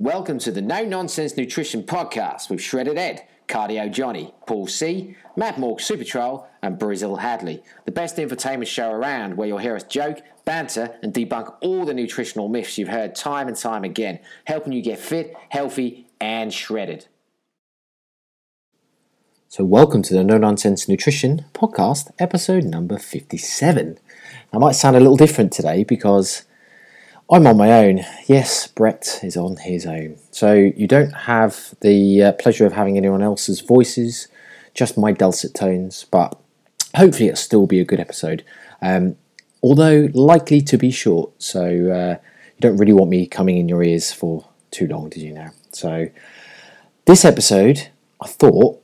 Welcome to the No Nonsense Nutrition Podcast with Shredded Ed, Cardio Johnny, Paul C, Matt Morg Super Troll, and Brazil Hadley. The best infotainment show around where you'll hear us joke, banter, and debunk all the nutritional myths you've heard time and time again, helping you get fit, healthy, and shredded. So, welcome to the No Nonsense Nutrition Podcast, episode number 57. I might sound a little different today because I'm on my own. Yes, Brett is on his own. So you don't have the uh, pleasure of having anyone else's voices, just my dulcet tones, but hopefully it'll still be a good episode. Um, although likely to be short, so uh, you don't really want me coming in your ears for too long, did you know? So this episode, I thought,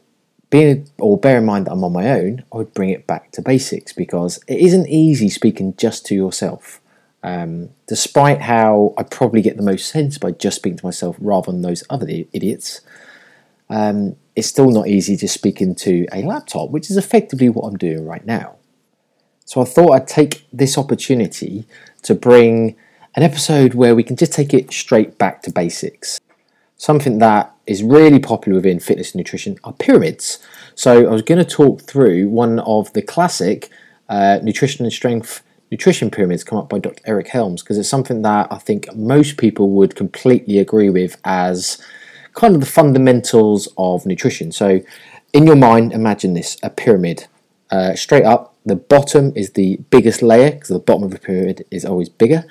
being or bear in mind that I'm on my own, I would bring it back to basics because it isn't easy speaking just to yourself. Um, despite how I probably get the most sense by just speaking to myself rather than those other idiots, um, it's still not easy just speaking to a laptop, which is effectively what I'm doing right now. So I thought I'd take this opportunity to bring an episode where we can just take it straight back to basics. Something that is really popular within fitness and nutrition are pyramids. So I was going to talk through one of the classic uh, nutrition and strength nutrition pyramids come up by Dr. Eric Helms because it's something that I think most people would completely agree with as kind of the fundamentals of nutrition. So, in your mind, imagine this a pyramid. Uh, straight up, the bottom is the biggest layer because the bottom of the pyramid is always bigger.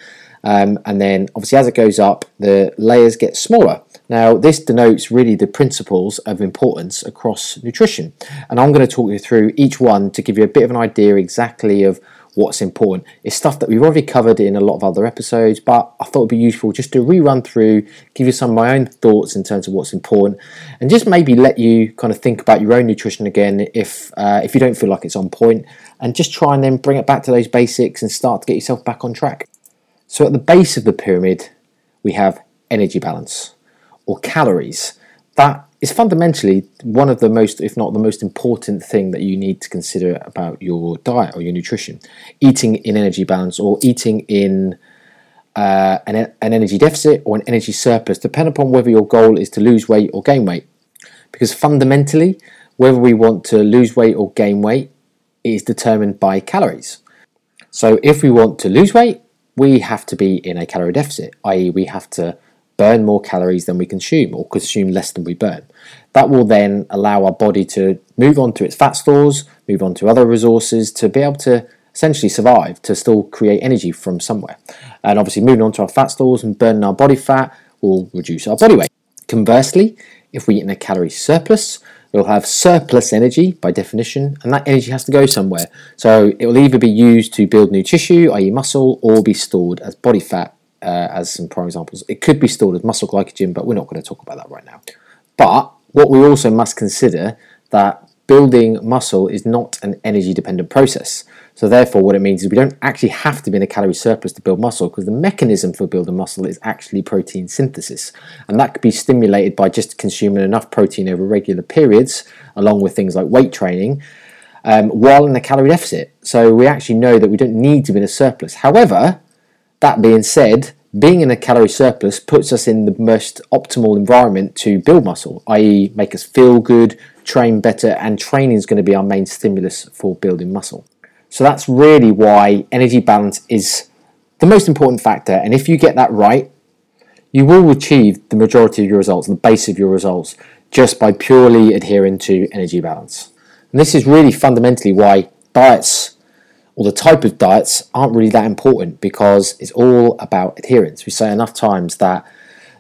Um, and then, obviously, as it goes up, the layers get smaller. Now, this denotes really the principles of importance across nutrition. And I'm going to talk you through each one to give you a bit of an idea exactly of what's important. It's stuff that we've already covered in a lot of other episodes, but I thought it'd be useful just to rerun through, give you some of my own thoughts in terms of what's important, and just maybe let you kind of think about your own nutrition again if uh, if you don't feel like it's on point, and just try and then bring it back to those basics and start to get yourself back on track. So at the base of the pyramid, we have energy balance or calories. That is fundamentally one of the most, if not the most important thing that you need to consider about your diet or your nutrition. Eating in energy balance or eating in uh, an, an energy deficit or an energy surplus, depending upon whether your goal is to lose weight or gain weight. Because fundamentally, whether we want to lose weight or gain weight is determined by calories. So if we want to lose weight, we have to be in a calorie deficit, i.e., we have to burn more calories than we consume or consume less than we burn. That will then allow our body to move on to its fat stores, move on to other resources to be able to essentially survive, to still create energy from somewhere. And obviously, moving on to our fat stores and burning our body fat will reduce our body weight. Conversely, if we eat in a calorie surplus, we'll have surplus energy by definition, and that energy has to go somewhere. So it will either be used to build new tissue, i.e., muscle, or be stored as body fat uh, as some prime examples. It could be stored as muscle glycogen, but we're not going to talk about that right now. But what we also must consider that building muscle is not an energy dependent process. So therefore what it means is we don't actually have to be in a calorie surplus to build muscle because the mechanism for building muscle is actually protein synthesis. And that could be stimulated by just consuming enough protein over regular periods along with things like weight training um, while in a calorie deficit. So we actually know that we don't need to be in a surplus. However, that being said, being in a calorie surplus puts us in the most optimal environment to build muscle, i.e., make us feel good, train better, and training is going to be our main stimulus for building muscle. So that's really why energy balance is the most important factor. And if you get that right, you will achieve the majority of your results, the base of your results, just by purely adhering to energy balance. And this is really fundamentally why diets or the type of diets aren't really that important because it's all about adherence. We say enough times that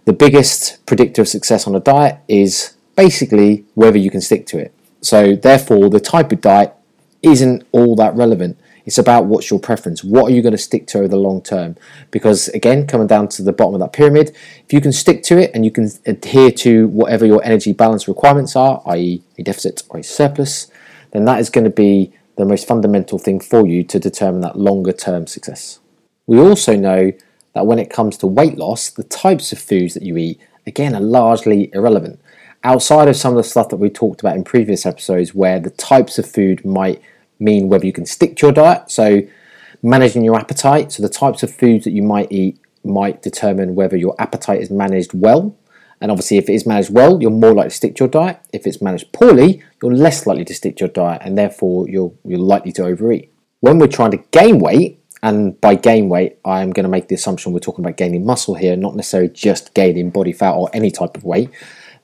the biggest predictor of success on a diet is basically whether you can stick to it. So, therefore, the type of diet isn't all that relevant. It's about what's your preference. What are you going to stick to over the long term? Because, again, coming down to the bottom of that pyramid, if you can stick to it and you can adhere to whatever your energy balance requirements are, i.e., a deficit or a surplus, then that is going to be the most fundamental thing for you to determine that longer term success. We also know that when it comes to weight loss, the types of foods that you eat, again, are largely irrelevant. Outside of some of the stuff that we talked about in previous episodes, where the types of food might mean whether you can stick to your diet, so managing your appetite, so the types of foods that you might eat might determine whether your appetite is managed well. And obviously, if it is managed well, you're more likely to stick to your diet. If it's managed poorly, you're less likely to stick to your diet, and therefore you're you're likely to overeat. When we're trying to gain weight, and by gain weight, I'm going to make the assumption we're talking about gaining muscle here, not necessarily just gaining body fat or any type of weight,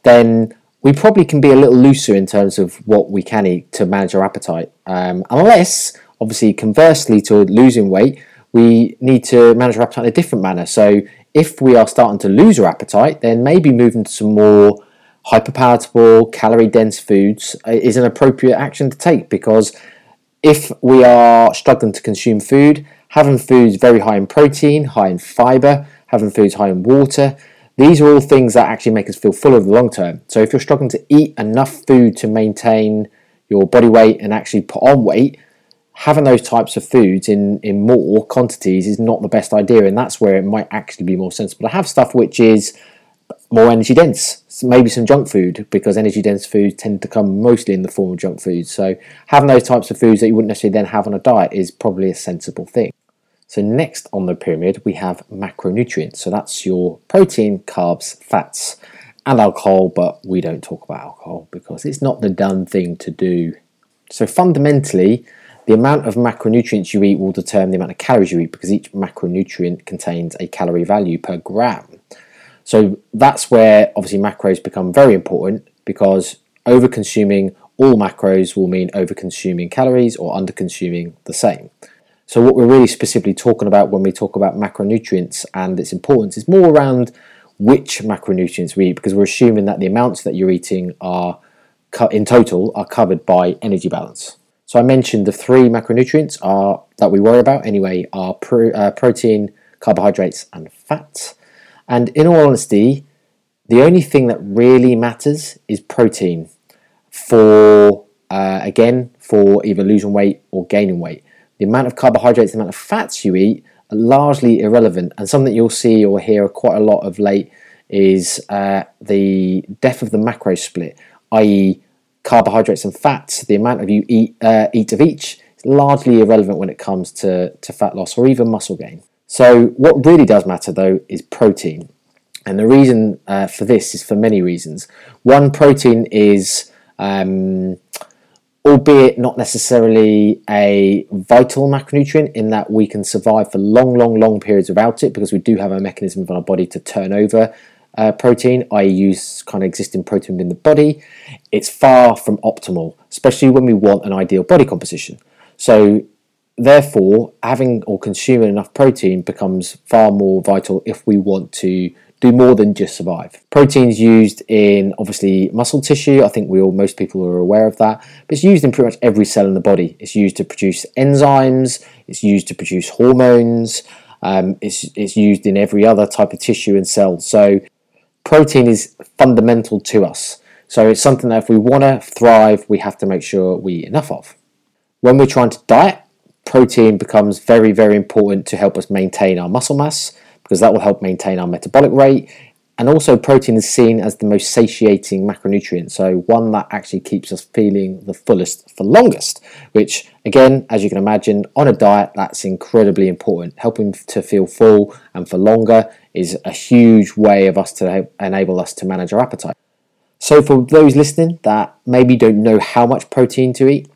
then we probably can be a little looser in terms of what we can eat to manage our appetite. Um, unless, obviously, conversely to losing weight, we need to manage our appetite in a different manner. So, if we are starting to lose our appetite, then maybe moving to some more hyperpalatable, calorie dense foods uh, is an appropriate action to take because if we are struggling to consume food, having foods very high in protein, high in fiber, having foods high in water, these are all things that actually make us feel full over the long term. So if you're struggling to eat enough food to maintain your body weight and actually put on weight, having those types of foods in, in more quantities is not the best idea. And that's where it might actually be more sensible to have stuff which is more energy dense. So maybe some junk food because energy dense foods tend to come mostly in the form of junk food. So having those types of foods that you wouldn't necessarily then have on a diet is probably a sensible thing. So next on the pyramid, we have macronutrients. So that's your protein, carbs, fats, and alcohol, but we don't talk about alcohol because it's not the done thing to do. So fundamentally, the amount of macronutrients you eat will determine the amount of calories you eat because each macronutrient contains a calorie value per gram. So that's where obviously macros become very important because over consuming all macros will mean over consuming calories or under consuming the same. So what we're really specifically talking about when we talk about macronutrients and its importance is more around which macronutrients we eat because we're assuming that the amounts that you're eating are in total are covered by energy balance. So I mentioned the three macronutrients are that we worry about anyway are pro, uh, protein, carbohydrates, and fats. And in all honesty, the only thing that really matters is protein for uh, again for either losing weight or gaining weight the amount of carbohydrates, the amount of fats you eat are largely irrelevant. And something you'll see or hear quite a lot of late is uh, the death of the macro split, i.e., carbohydrates and fats. The amount of you eat uh, eat of each is largely irrelevant when it comes to, to fat loss or even muscle gain. So what really does matter though is protein. And the reason uh, for this is for many reasons. One, protein is um, albeit not necessarily a vital macronutrient in that we can survive for long, long, long periods without it because we do have a mechanism in our body to turn over uh, protein, i.e., use kind of existing protein in the body. It's far from optimal, especially when we want an ideal body composition. So, therefore, having or consuming enough protein becomes far more vital if we want to do more than just survive. Protein's used in obviously muscle tissue. I think we all most people are aware of that. But it's used in pretty much every cell in the body. It's used to produce enzymes. It's used to produce hormones. Um, it's it's used in every other type of tissue and cell. So protein is fundamental to us. So it's something that if we want to thrive, we have to make sure we eat enough of. When we're trying to diet, protein becomes very very important to help us maintain our muscle mass because that will help maintain our metabolic rate. And also, protein is seen as the most satiating macronutrient, so one that actually keeps us feeling the fullest for longest. Which, again, as you can imagine, on a diet, that's incredibly important. Helping to feel full and for longer is a huge way of us to enable us to manage our appetite. So, for those listening that maybe don't know how much protein to eat,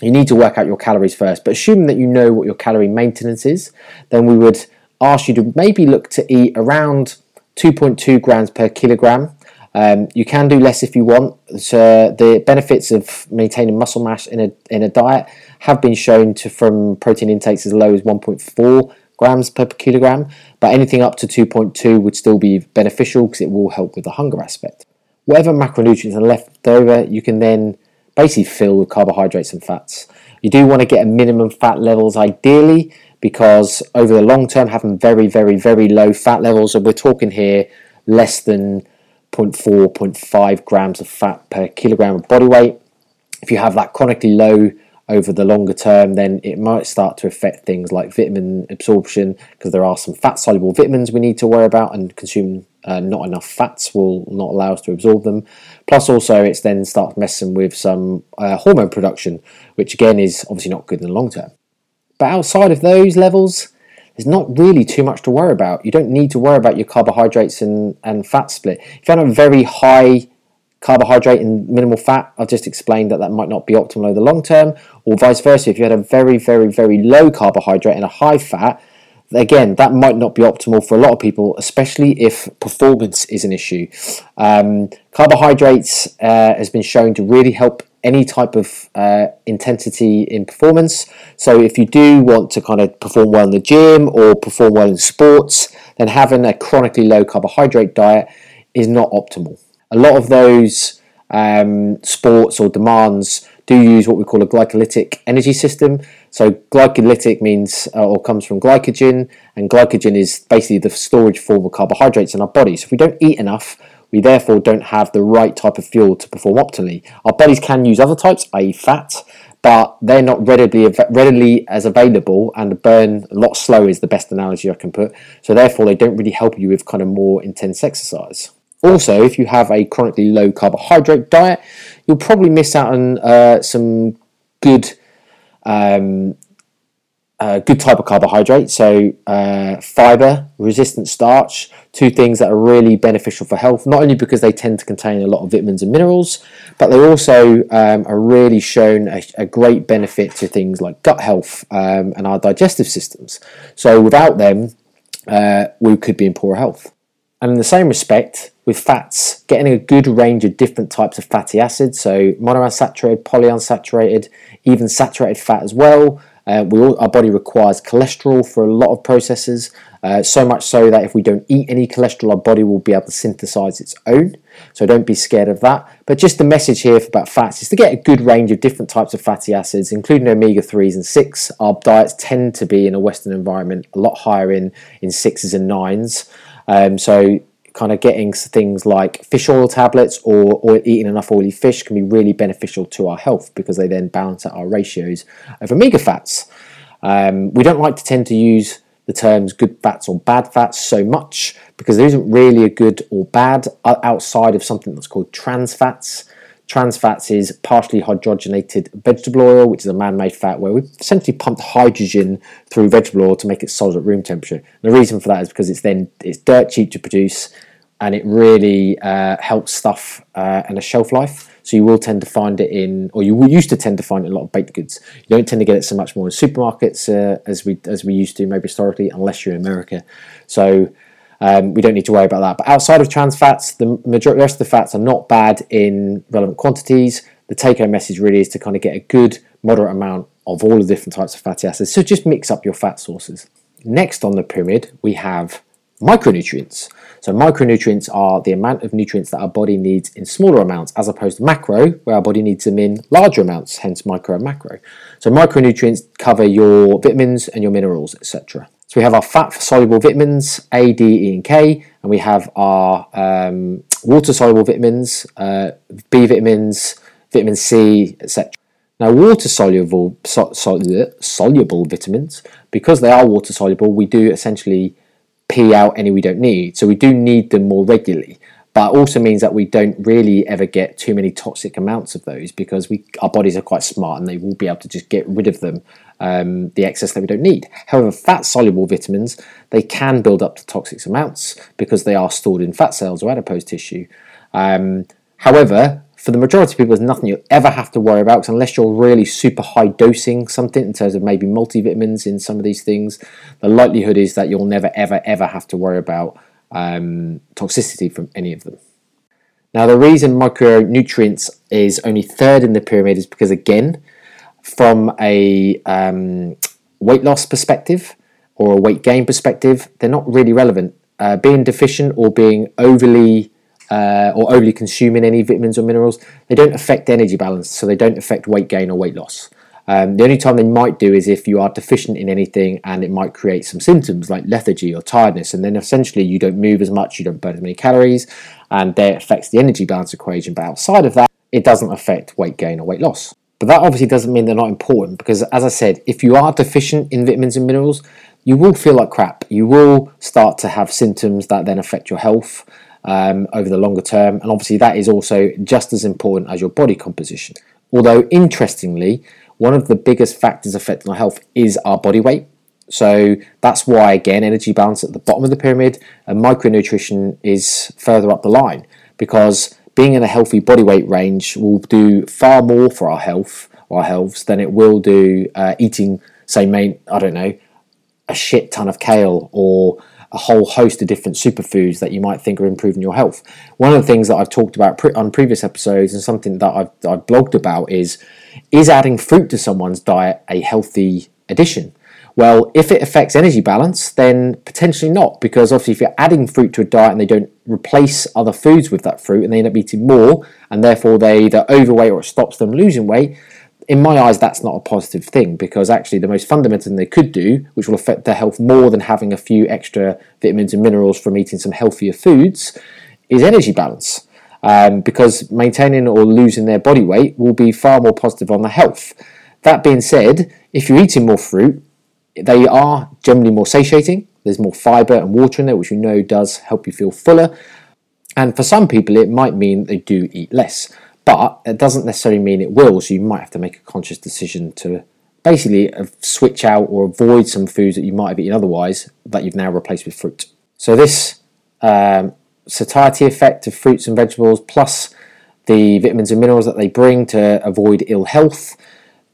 you need to work out your calories first. But assuming that you know what your calorie maintenance is, then we would ask you to maybe look to eat around 2.2 grams per kilogram. Um, you can do less if you want. So the benefits of maintaining muscle mass in a in a diet have been shown to from protein intakes as low as 1.4 grams per kilogram, but anything up to 2.2 would still be beneficial because it will help with the hunger aspect. Whatever macronutrients are left over, you can then basically fill with carbohydrates and fats. You do want to get a minimum fat levels ideally, because over the long term, having very, very, very low fat levels, and we're talking here less than 0.4, 0.5 grams of fat per kilogram of body weight. If you have that chronically low over the longer term, then it might start to affect things like vitamin absorption because there are some fat soluble vitamins we need to worry about, and consuming uh, not enough fats will not allow us to absorb them. Plus, also, it's then start messing with some uh, hormone production, which again is obviously not good in the long term. But outside of those levels, there's not really too much to worry about. You don't need to worry about your carbohydrates and, and fat split. If you have a very high carbohydrate and minimal fat, I've just explained that that might not be optimal over the long term, or vice versa. If you had a very, very, very low carbohydrate and a high fat, again, that might not be optimal for a lot of people, especially if performance is an issue. Um, carbohydrates uh, has been shown to really help any type of uh, intensity in performance. So, if you do want to kind of perform well in the gym or perform well in sports, then having a chronically low carbohydrate diet is not optimal. A lot of those um, sports or demands do use what we call a glycolytic energy system. So glycolytic means uh, or comes from glycogen, and glycogen is basically the storage form of carbohydrates in our body. So if we don't eat enough, we therefore don't have the right type of fuel to perform optimally. Our bodies can use other types, i.e., fat, but they're not readily readily as available, and burn a lot slower is the best analogy I can put. So therefore, they don't really help you with kind of more intense exercise. Also, if you have a chronically low carbohydrate diet, you'll probably miss out on uh, some good um, uh, good type of carbohydrate. So, uh, fiber, resistant starch, two things that are really beneficial for health, not only because they tend to contain a lot of vitamins and minerals, but they also um, are really shown a, a, great benefit to things like gut health um, and our digestive systems. So, without them, uh, we could be in poor health. And in the same respect, with fats, getting a good range of different types of fatty acids, so monounsaturated, polyunsaturated, even saturated fat as well. Uh, we all, our body requires cholesterol for a lot of processes, uh, so much so that if we don't eat any cholesterol, our body will be able to synthesize its own. So don't be scared of that. But just the message here about fats is to get a good range of different types of fatty acids, including omega 3s and 6. Our diets tend to be in a Western environment a lot higher in, in 6s and 9s. Um, so kind of getting things like fish oil tablets or, or eating enough oily fish can be really beneficial to our health because they then balance out our ratios of omega fats. Um, we don't like to tend to use the terms good fats or bad fats so much because there isn't really a good or bad outside of something that's called trans fats. Trans fats is partially hydrogenated vegetable oil, which is a man made fat where we've essentially pumped hydrogen through vegetable oil to make it solid at room temperature. And the reason for that is because it's then it's dirt cheap to produce and it really uh, helps stuff uh, and a shelf life. So you will tend to find it in, or you used to tend to find it in a lot of baked goods. You don't tend to get it so much more in supermarkets uh, as we as we used to maybe historically, unless you're in America. So um, we don't need to worry about that. But outside of trans fats, the majority, the rest of the fats are not bad in relevant quantities. The take home message really is to kind of get a good, moderate amount of all the different types of fatty acids. So just mix up your fat sources. Next on the pyramid, we have micronutrients. So micronutrients are the amount of nutrients that our body needs in smaller amounts as opposed to macro, where our body needs them in larger amounts, hence micro and macro. So micronutrients cover your vitamins and your minerals, etc. So we have our fat soluble vitamins A, D, E, and K, and we have our um, water soluble vitamins, uh, B vitamins, vitamin C, etc. Now, water soluble so, soluble vitamins, because they are water soluble, we do essentially pee out any we don't need. So we do need them more regularly but also means that we don't really ever get too many toxic amounts of those because we our bodies are quite smart and they will be able to just get rid of them um, the excess that we don't need however fat soluble vitamins they can build up to toxic amounts because they are stored in fat cells or adipose tissue um, however for the majority of people, there's nothing you'll ever have to worry about unless you're really super high dosing something in terms of maybe multivitamins in some of these things. The likelihood is that you'll never, ever, ever have to worry about um, toxicity from any of them. Now, the reason micronutrients is only third in the pyramid is because, again, from a um, weight loss perspective or a weight gain perspective, they're not really relevant. Uh, being deficient or being overly uh, or overly consuming any vitamins or minerals, they don't affect energy balance, so they don't affect weight gain or weight loss. Um, the only time they might do is if you are deficient in anything and it might create some symptoms like lethargy or tiredness, and then essentially you don't move as much, you don't burn as many calories, and that affects the energy balance equation. But outside of that, it doesn't affect weight gain or weight loss. But that obviously doesn't mean they're not important because, as I said, if you are deficient in vitamins and minerals, you will feel like crap. You will start to have symptoms that then affect your health um, over the longer term, and obviously that is also just as important as your body composition. Although, interestingly, one of the biggest factors affecting our health is our body weight. So that's why, again, energy balance at the bottom of the pyramid and micronutrition is further up the line because being in a healthy body weight range will do far more for our health, our healths, than it will do uh, eating, say, main, I don't know, a shit ton of kale or a whole host of different superfoods that you might think are improving your health. One of the things that I've talked about pre- on previous episodes and something that I've, I've blogged about is is adding fruit to someone's diet a healthy addition? Well, if it affects energy balance, then potentially not, because obviously, if you're adding fruit to a diet and they don't replace other foods with that fruit and they end up eating more, and therefore they either overweight or it stops them losing weight, in my eyes, that's not a positive thing because actually, the most fundamental thing they could do, which will affect their health more than having a few extra vitamins and minerals from eating some healthier foods, is energy balance. Um, because maintaining or losing their body weight will be far more positive on the health. That being said, if you're eating more fruit, they are generally more satiating. There's more fiber and water in there, which we know does help you feel fuller. And for some people, it might mean they do eat less, but it doesn't necessarily mean it will. So you might have to make a conscious decision to basically switch out or avoid some foods that you might have eaten otherwise that you've now replaced with fruit. So this um, satiety effect of fruits and vegetables, plus the vitamins and minerals that they bring to avoid ill health,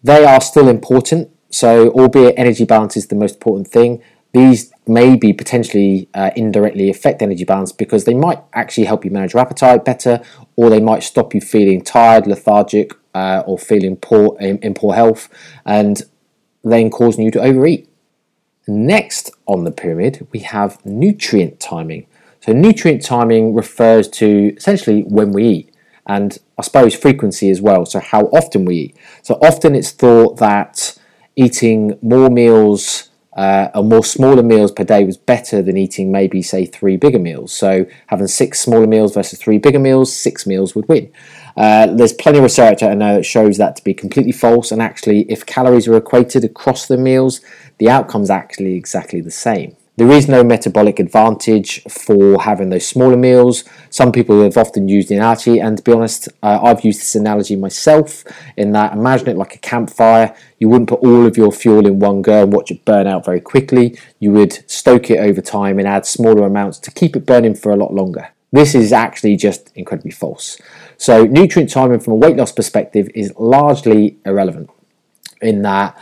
they are still important so, albeit energy balance is the most important thing, these may be potentially uh, indirectly affect energy balance because they might actually help you manage your appetite better, or they might stop you feeling tired, lethargic, uh, or feeling poor in, in poor health, and then causing you to overeat. Next on the pyramid, we have nutrient timing. So, nutrient timing refers to essentially when we eat, and I suppose frequency as well. So, how often we eat. So, often it's thought that eating more meals uh, or more smaller meals per day was better than eating maybe say three bigger meals. So having six smaller meals versus three bigger meals, six meals would win. Uh, there's plenty of research I know that shows that to be completely false, and actually, if calories are equated across the meals, the outcome's actually exactly the same. There is no metabolic advantage for having those smaller meals. Some people have often used the analogy, and to be honest, uh, I've used this analogy myself in that imagine it like a campfire. You wouldn't put all of your fuel in one go and watch it burn out very quickly. You would stoke it over time and add smaller amounts to keep it burning for a lot longer. This is actually just incredibly false. So, nutrient timing from a weight loss perspective is largely irrelevant in that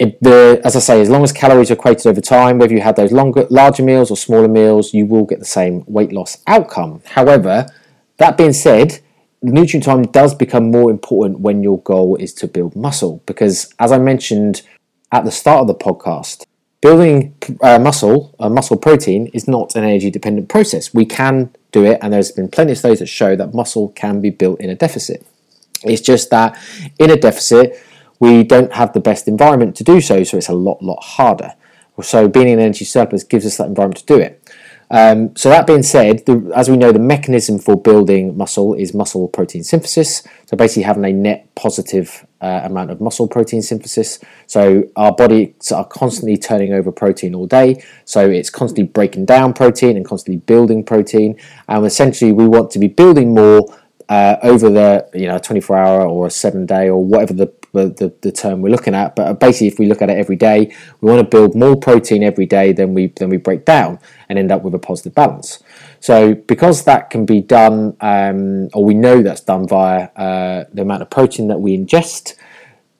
it, the, as I say, as long as calories are equated over time, whether you have those longer, larger meals or smaller meals, you will get the same weight loss outcome. However, that being said, nutrient time does become more important when your goal is to build muscle because, as I mentioned at the start of the podcast, building uh, muscle, uh, muscle protein, is not an energy dependent process. We can do it, and there's been plenty of studies that show that muscle can be built in a deficit. It's just that in a deficit, we don't have the best environment to do so, so it's a lot, lot harder. So being in an energy surplus gives us that environment to do it. Um, so that being said, the, as we know, the mechanism for building muscle is muscle protein synthesis. So basically having a net positive uh, amount of muscle protein synthesis. So our bodies are constantly turning over protein all day. So it's constantly breaking down protein and constantly building protein. And essentially, we want to be building more uh, over the you know 24 hour or a seven day or whatever the, the, the term we're looking at. But basically, if we look at it every day, we want to build more protein every day than we than we break down and end up with a positive balance. So because that can be done, um, or we know that's done via uh, the amount of protein that we ingest,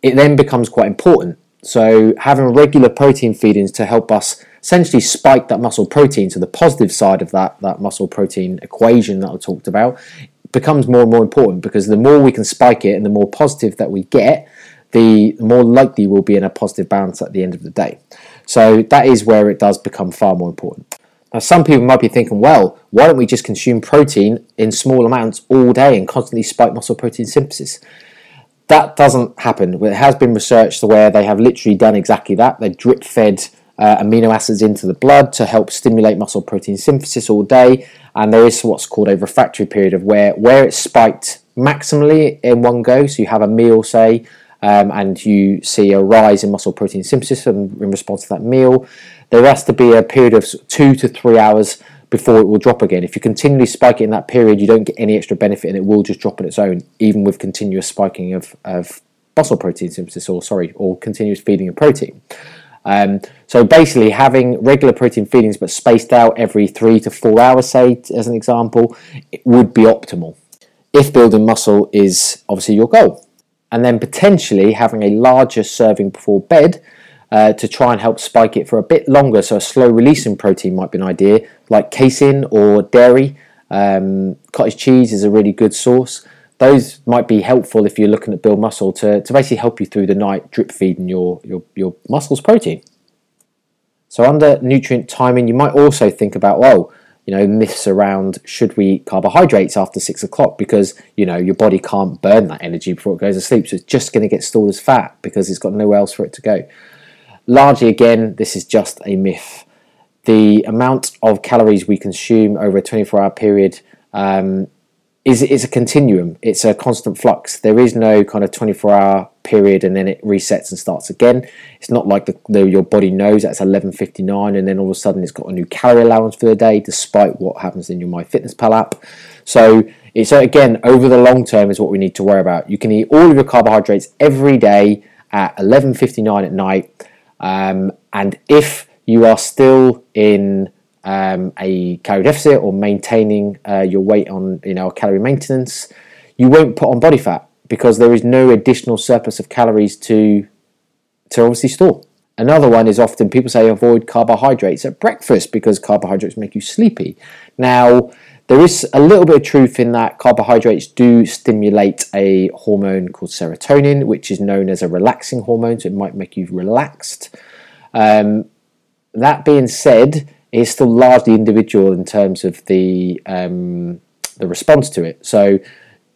it then becomes quite important. So having regular protein feedings to help us essentially spike that muscle protein to the positive side of that, that muscle protein equation that I talked about becomes more and more important because the more we can spike it and the more positive that we get, the more likely we'll be in a positive balance at the end of the day. So that is where it does become far more important. Now, some people might be thinking, well, why don't we just consume protein in small amounts all day and constantly spike muscle protein synthesis? That doesn't happen. It has been researched where they have literally done exactly that. They drip fed uh, amino acids into the blood to help stimulate muscle protein synthesis all day. And there is what's called a refractory period of where where it's spiked maximally in one go. So you have a meal, say, um, and you see a rise in muscle protein synthesis in, in response to that meal. There has to be a period of two to three hours before it will drop again. If you continually spike it in that period, you don't get any extra benefit and it will just drop on its own, even with continuous spiking of, of muscle protein synthesis or sorry, or continuous feeding of protein. Um, so basically, having regular protein feedings but spaced out every three to four hours, say as an example, would be optimal if building muscle is obviously your goal. And then potentially having a larger serving before bed uh, to try and help spike it for a bit longer. So a slow releasing protein might be an idea, like casein or dairy. Um, cottage cheese is a really good source. Those might be helpful if you're looking to build muscle to, to basically help you through the night, drip feeding your, your, your muscles protein. So under nutrient timing, you might also think about, well, you know, myths around should we eat carbohydrates after six o'clock because, you know, your body can't burn that energy before it goes to sleep. So it's just going to get stored as fat because it's got nowhere else for it to go. Largely, again, this is just a myth. The amount of calories we consume over a 24 hour period um, is, is a continuum. It's a constant flux. There is no kind of 24 hour period and then it resets and starts again. It's not like the, the, your body knows that's 11.59 and then all of a sudden it's got a new calorie allowance for the day despite what happens in your MyFitnessPal app. So it's again over the long term is what we need to worry about. You can eat all of your carbohydrates every day at 11.59 at night um, and if you are still in um, a calorie deficit or maintaining uh, your weight on you know calorie maintenance, you won't put on body fat because there is no additional surplus of calories to to obviously store. Another one is often people say avoid carbohydrates at breakfast because carbohydrates make you sleepy. Now, there is a little bit of truth in that carbohydrates do stimulate a hormone called serotonin, which is known as a relaxing hormone, so it might make you relaxed. Um, that being said, it's still largely individual in terms of the um, the response to it. So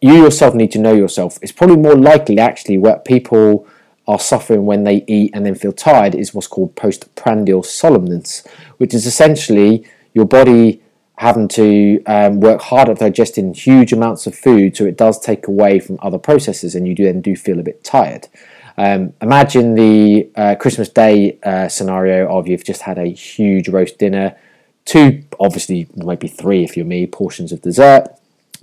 you yourself need to know yourself. It's probably more likely actually what people are suffering when they eat and then feel tired is what's called postprandial somnolence, which is essentially your body having to um, work hard at digesting huge amounts of food, so it does take away from other processes, and you then do feel a bit tired. Um, imagine the uh, Christmas Day uh, scenario of you've just had a huge roast dinner, two, obviously, maybe three if you're me, portions of dessert,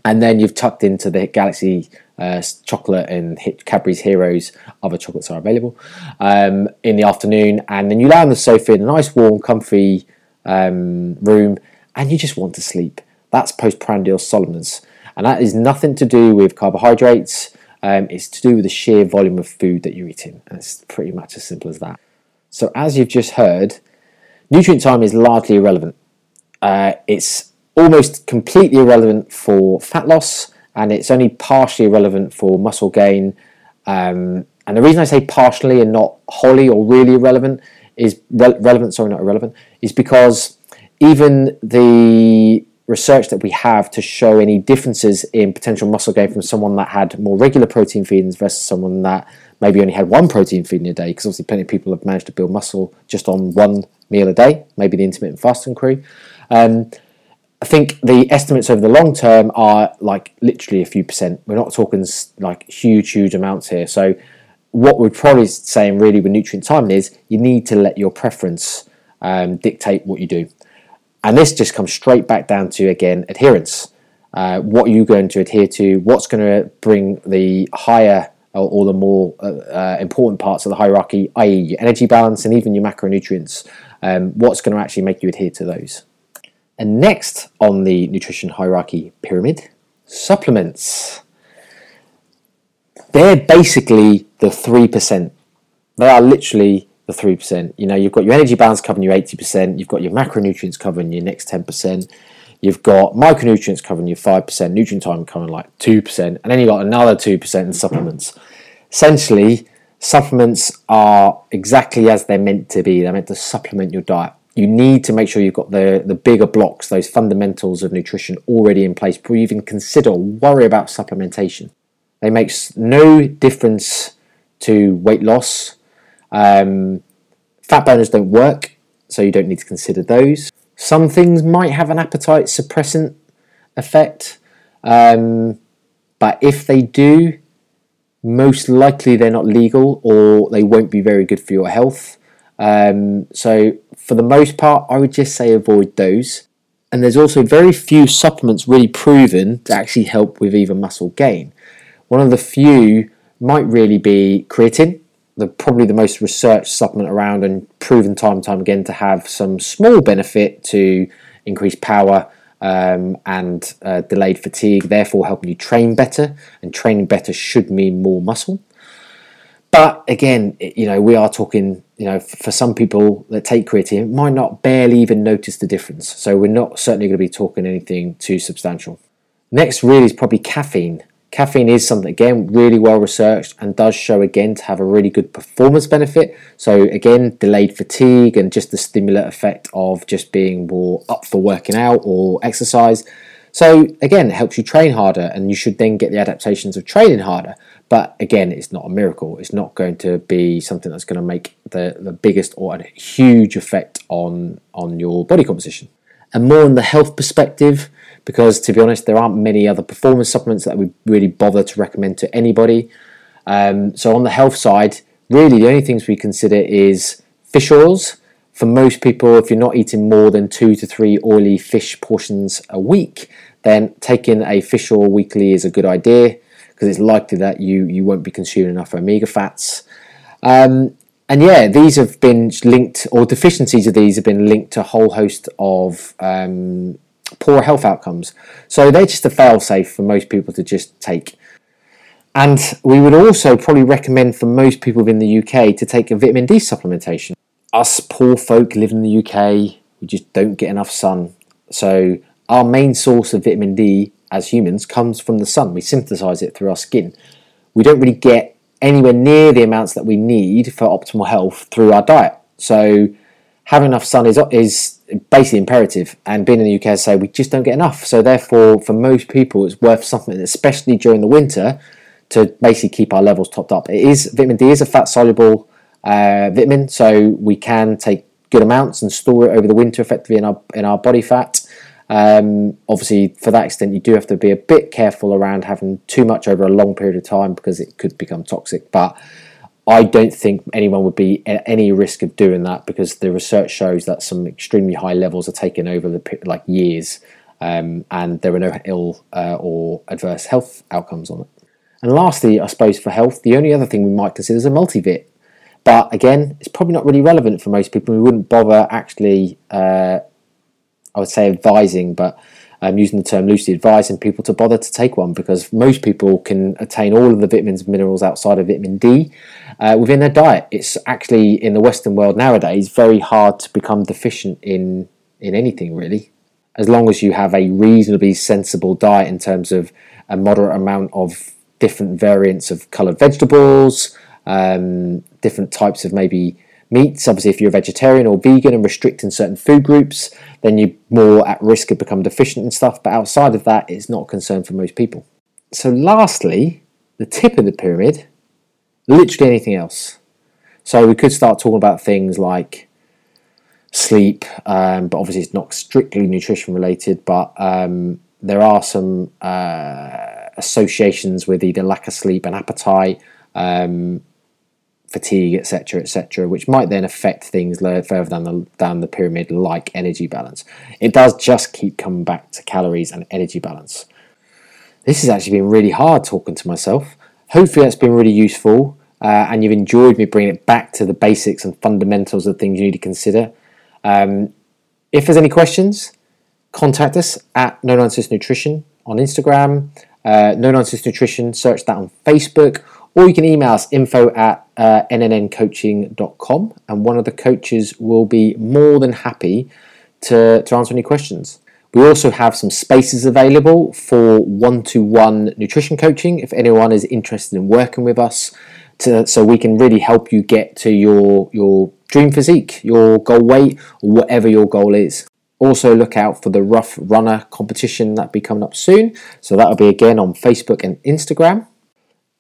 and then you've tucked into the Galaxy uh, chocolate and Cadbury's Heroes, other chocolates are available, um, in the afternoon, and then you lie on the sofa in a nice, warm, comfy um, room, and you just want to sleep. That's postprandial somnolence, and that is nothing to do with carbohydrates um, it's to do with the sheer volume of food that you're eating. And it's pretty much as simple as that. So, as you've just heard, nutrient time is largely irrelevant. Uh, it's almost completely irrelevant for fat loss, and it's only partially irrelevant for muscle gain. Um, and the reason I say partially and not wholly or really irrelevant is re- relevant, sorry, not irrelevant, is because even the research that we have to show any differences in potential muscle gain from someone that had more regular protein feedings versus someone that maybe only had one protein feeding a day, because obviously plenty of people have managed to build muscle just on one meal a day, maybe the intermittent fasting crew. Um, I think the estimates over the long term are like literally a few percent. We're not talking like huge, huge amounts here. So, what we're probably saying really with nutrient timing is you need to let your preference um, dictate what you do. And this just comes straight back down to, again, adherence. Uh, what are you going to adhere to? What's going to bring the higher or, or the more uh, uh, important parts of the hierarchy, i.e., your energy balance and even your macronutrients? Um, what's going to actually make you adhere to those? And next on the nutrition hierarchy pyramid, supplements. They're basically the 3%. They are literally the 3%. You know, you've got your energy balance covering you 80%, you've got your macronutrients covering your next 10%, you've got micronutrients covering you 5%, nutrient time covering like 2%, and then you've got another 2% in supplements. Essentially, supplements are exactly as they're meant to be. They're meant to supplement your diet. You need to make sure you've got the, the bigger blocks, those fundamentals of nutrition already in place before you even consider or worry about supplementation. They make no difference to weight loss, um, fat burners don't work, so you don't need to consider those. Some things might have an appetite suppressant effect, um, but if they do, most likely they're not legal or they won't be very good for your health. Um, so, for the most part, I would just say avoid those. And there's also very few supplements really proven to actually help with even muscle gain. One of the few might really be creatine the probably the most researched supplement around and proven time and time again to have some small benefit to increase power um, and uh, delayed fatigue, therefore helping you train better. And training better should mean more muscle. But again, you know, we are talking, you know, for some people that take creatine, might not barely even notice the difference. So we're not certainly going to be talking anything too substantial. Next, really, is probably caffeine. Caffeine is something, again, really well researched and does show, again, to have a really good performance benefit. So, again, delayed fatigue and just the stimulant effect of just being more up for working out or exercise. So, again, it helps you train harder and you should then get the adaptations of training harder. But again, it's not a miracle. It's not going to be something that's going to make the, the biggest or a huge effect on, on your body composition. And more on the health perspective, because to be honest, there aren't many other performance supplements that we really bother to recommend to anybody. Um, so on the health side, really the only things we consider is fish oils. For most people, if you're not eating more than two to three oily fish portions a week, then taking a fish oil weekly is a good idea because it's likely that you you won't be consuming enough omega fats. Um, and yeah, these have been linked, or deficiencies of these have been linked to a whole host of um, poor health outcomes. So they're just a fail safe for most people to just take. And we would also probably recommend for most people in the UK to take a vitamin D supplementation. Us poor folk live in the UK, we just don't get enough sun. So our main source of vitamin D as humans comes from the sun. We synthesize it through our skin. We don't really get anywhere near the amounts that we need for optimal health through our diet. So having enough sun is is basically imperative. And being in the UK, I say we just don't get enough. So therefore, for most people, it's worth something, especially during the winter, to basically keep our levels topped up. It is vitamin D is a fat soluble uh, vitamin, so we can take good amounts and store it over the winter effectively in our in our body fat. Um, obviously, for that extent, you do have to be a bit careful around having too much over a long period of time because it could become toxic. But I don't think anyone would be at any risk of doing that because the research shows that some extremely high levels are taken over the like years, um, and there are no ill uh, or adverse health outcomes on it. And lastly, I suppose for health, the only other thing we might consider is a multivit. But again, it's probably not really relevant for most people. We wouldn't bother actually, uh, I would say, advising, but I'm using the term loosely, advising people to bother to take one because most people can attain all of the vitamins and minerals outside of vitamin D uh, within their diet. It's actually in the Western world nowadays very hard to become deficient in in anything really, as long as you have a reasonably sensible diet in terms of a moderate amount of different variants of coloured vegetables, um, different types of maybe meats. Obviously, if you're a vegetarian or vegan and restricting certain food groups, then you're more at risk of becoming deficient and stuff. But outside of that, it's not a concern for most people. So, lastly, the tip of the pyramid, literally anything else. So, we could start talking about things like sleep, um, but obviously, it's not strictly nutrition related, but um, there are some uh, associations with either lack of sleep and appetite. Um, fatigue, etc., etc., which might then affect things further down the down the pyramid, like energy balance. It does just keep coming back to calories and energy balance. This has actually been really hard talking to myself. Hopefully, that's been really useful, uh, and you've enjoyed me bringing it back to the basics and fundamentals of things you need to consider. Um, if there's any questions, contact us at No Nonsense Nutrition on Instagram. Uh, no Nonsense Nutrition, search that on Facebook or you can email us info at uh, nnncoaching.com and one of the coaches will be more than happy to, to answer any questions. We also have some spaces available for one to one nutrition coaching if anyone is interested in working with us to, so we can really help you get to your, your dream physique, your goal weight, or whatever your goal is. Also, look out for the Rough Runner competition that'll be coming up soon. So, that'll be again on Facebook and Instagram.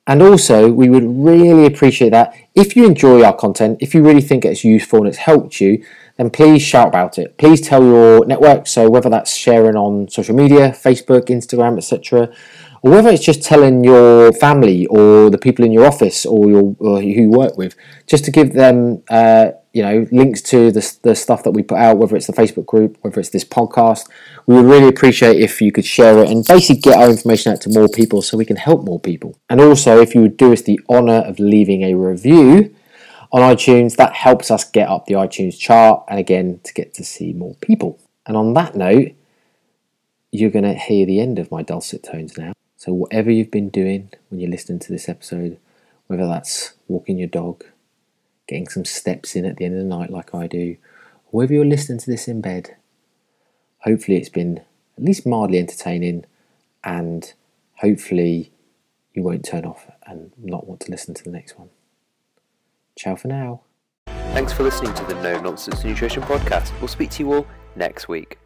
And also, we would really appreciate that if you enjoy our content, if you really think it's useful and it's helped you, then please shout about it. Please tell your network. So whether that's sharing on social media, Facebook, Instagram, etc., or whether it's just telling your family or the people in your office or your or who you work with, just to give them uh, you know links to the, the stuff that we put out whether it's the facebook group whether it's this podcast we would really appreciate if you could share it and basically get our information out to more people so we can help more people and also if you would do us the honor of leaving a review on iTunes. That helps us get up the iTunes chart and again to get to see more people. And on that note, you're going to hear the end of my dulcet tones now. So, whatever you've been doing when you're listening to this episode, whether that's walking your dog, getting some steps in at the end of the night like I do, or whether you're listening to this in bed, hopefully it's been at least mildly entertaining and hopefully you won't turn off and not want to listen to the next one. Ciao for now. Thanks for listening to the No Nonsense Nutrition Podcast. We'll speak to you all next week.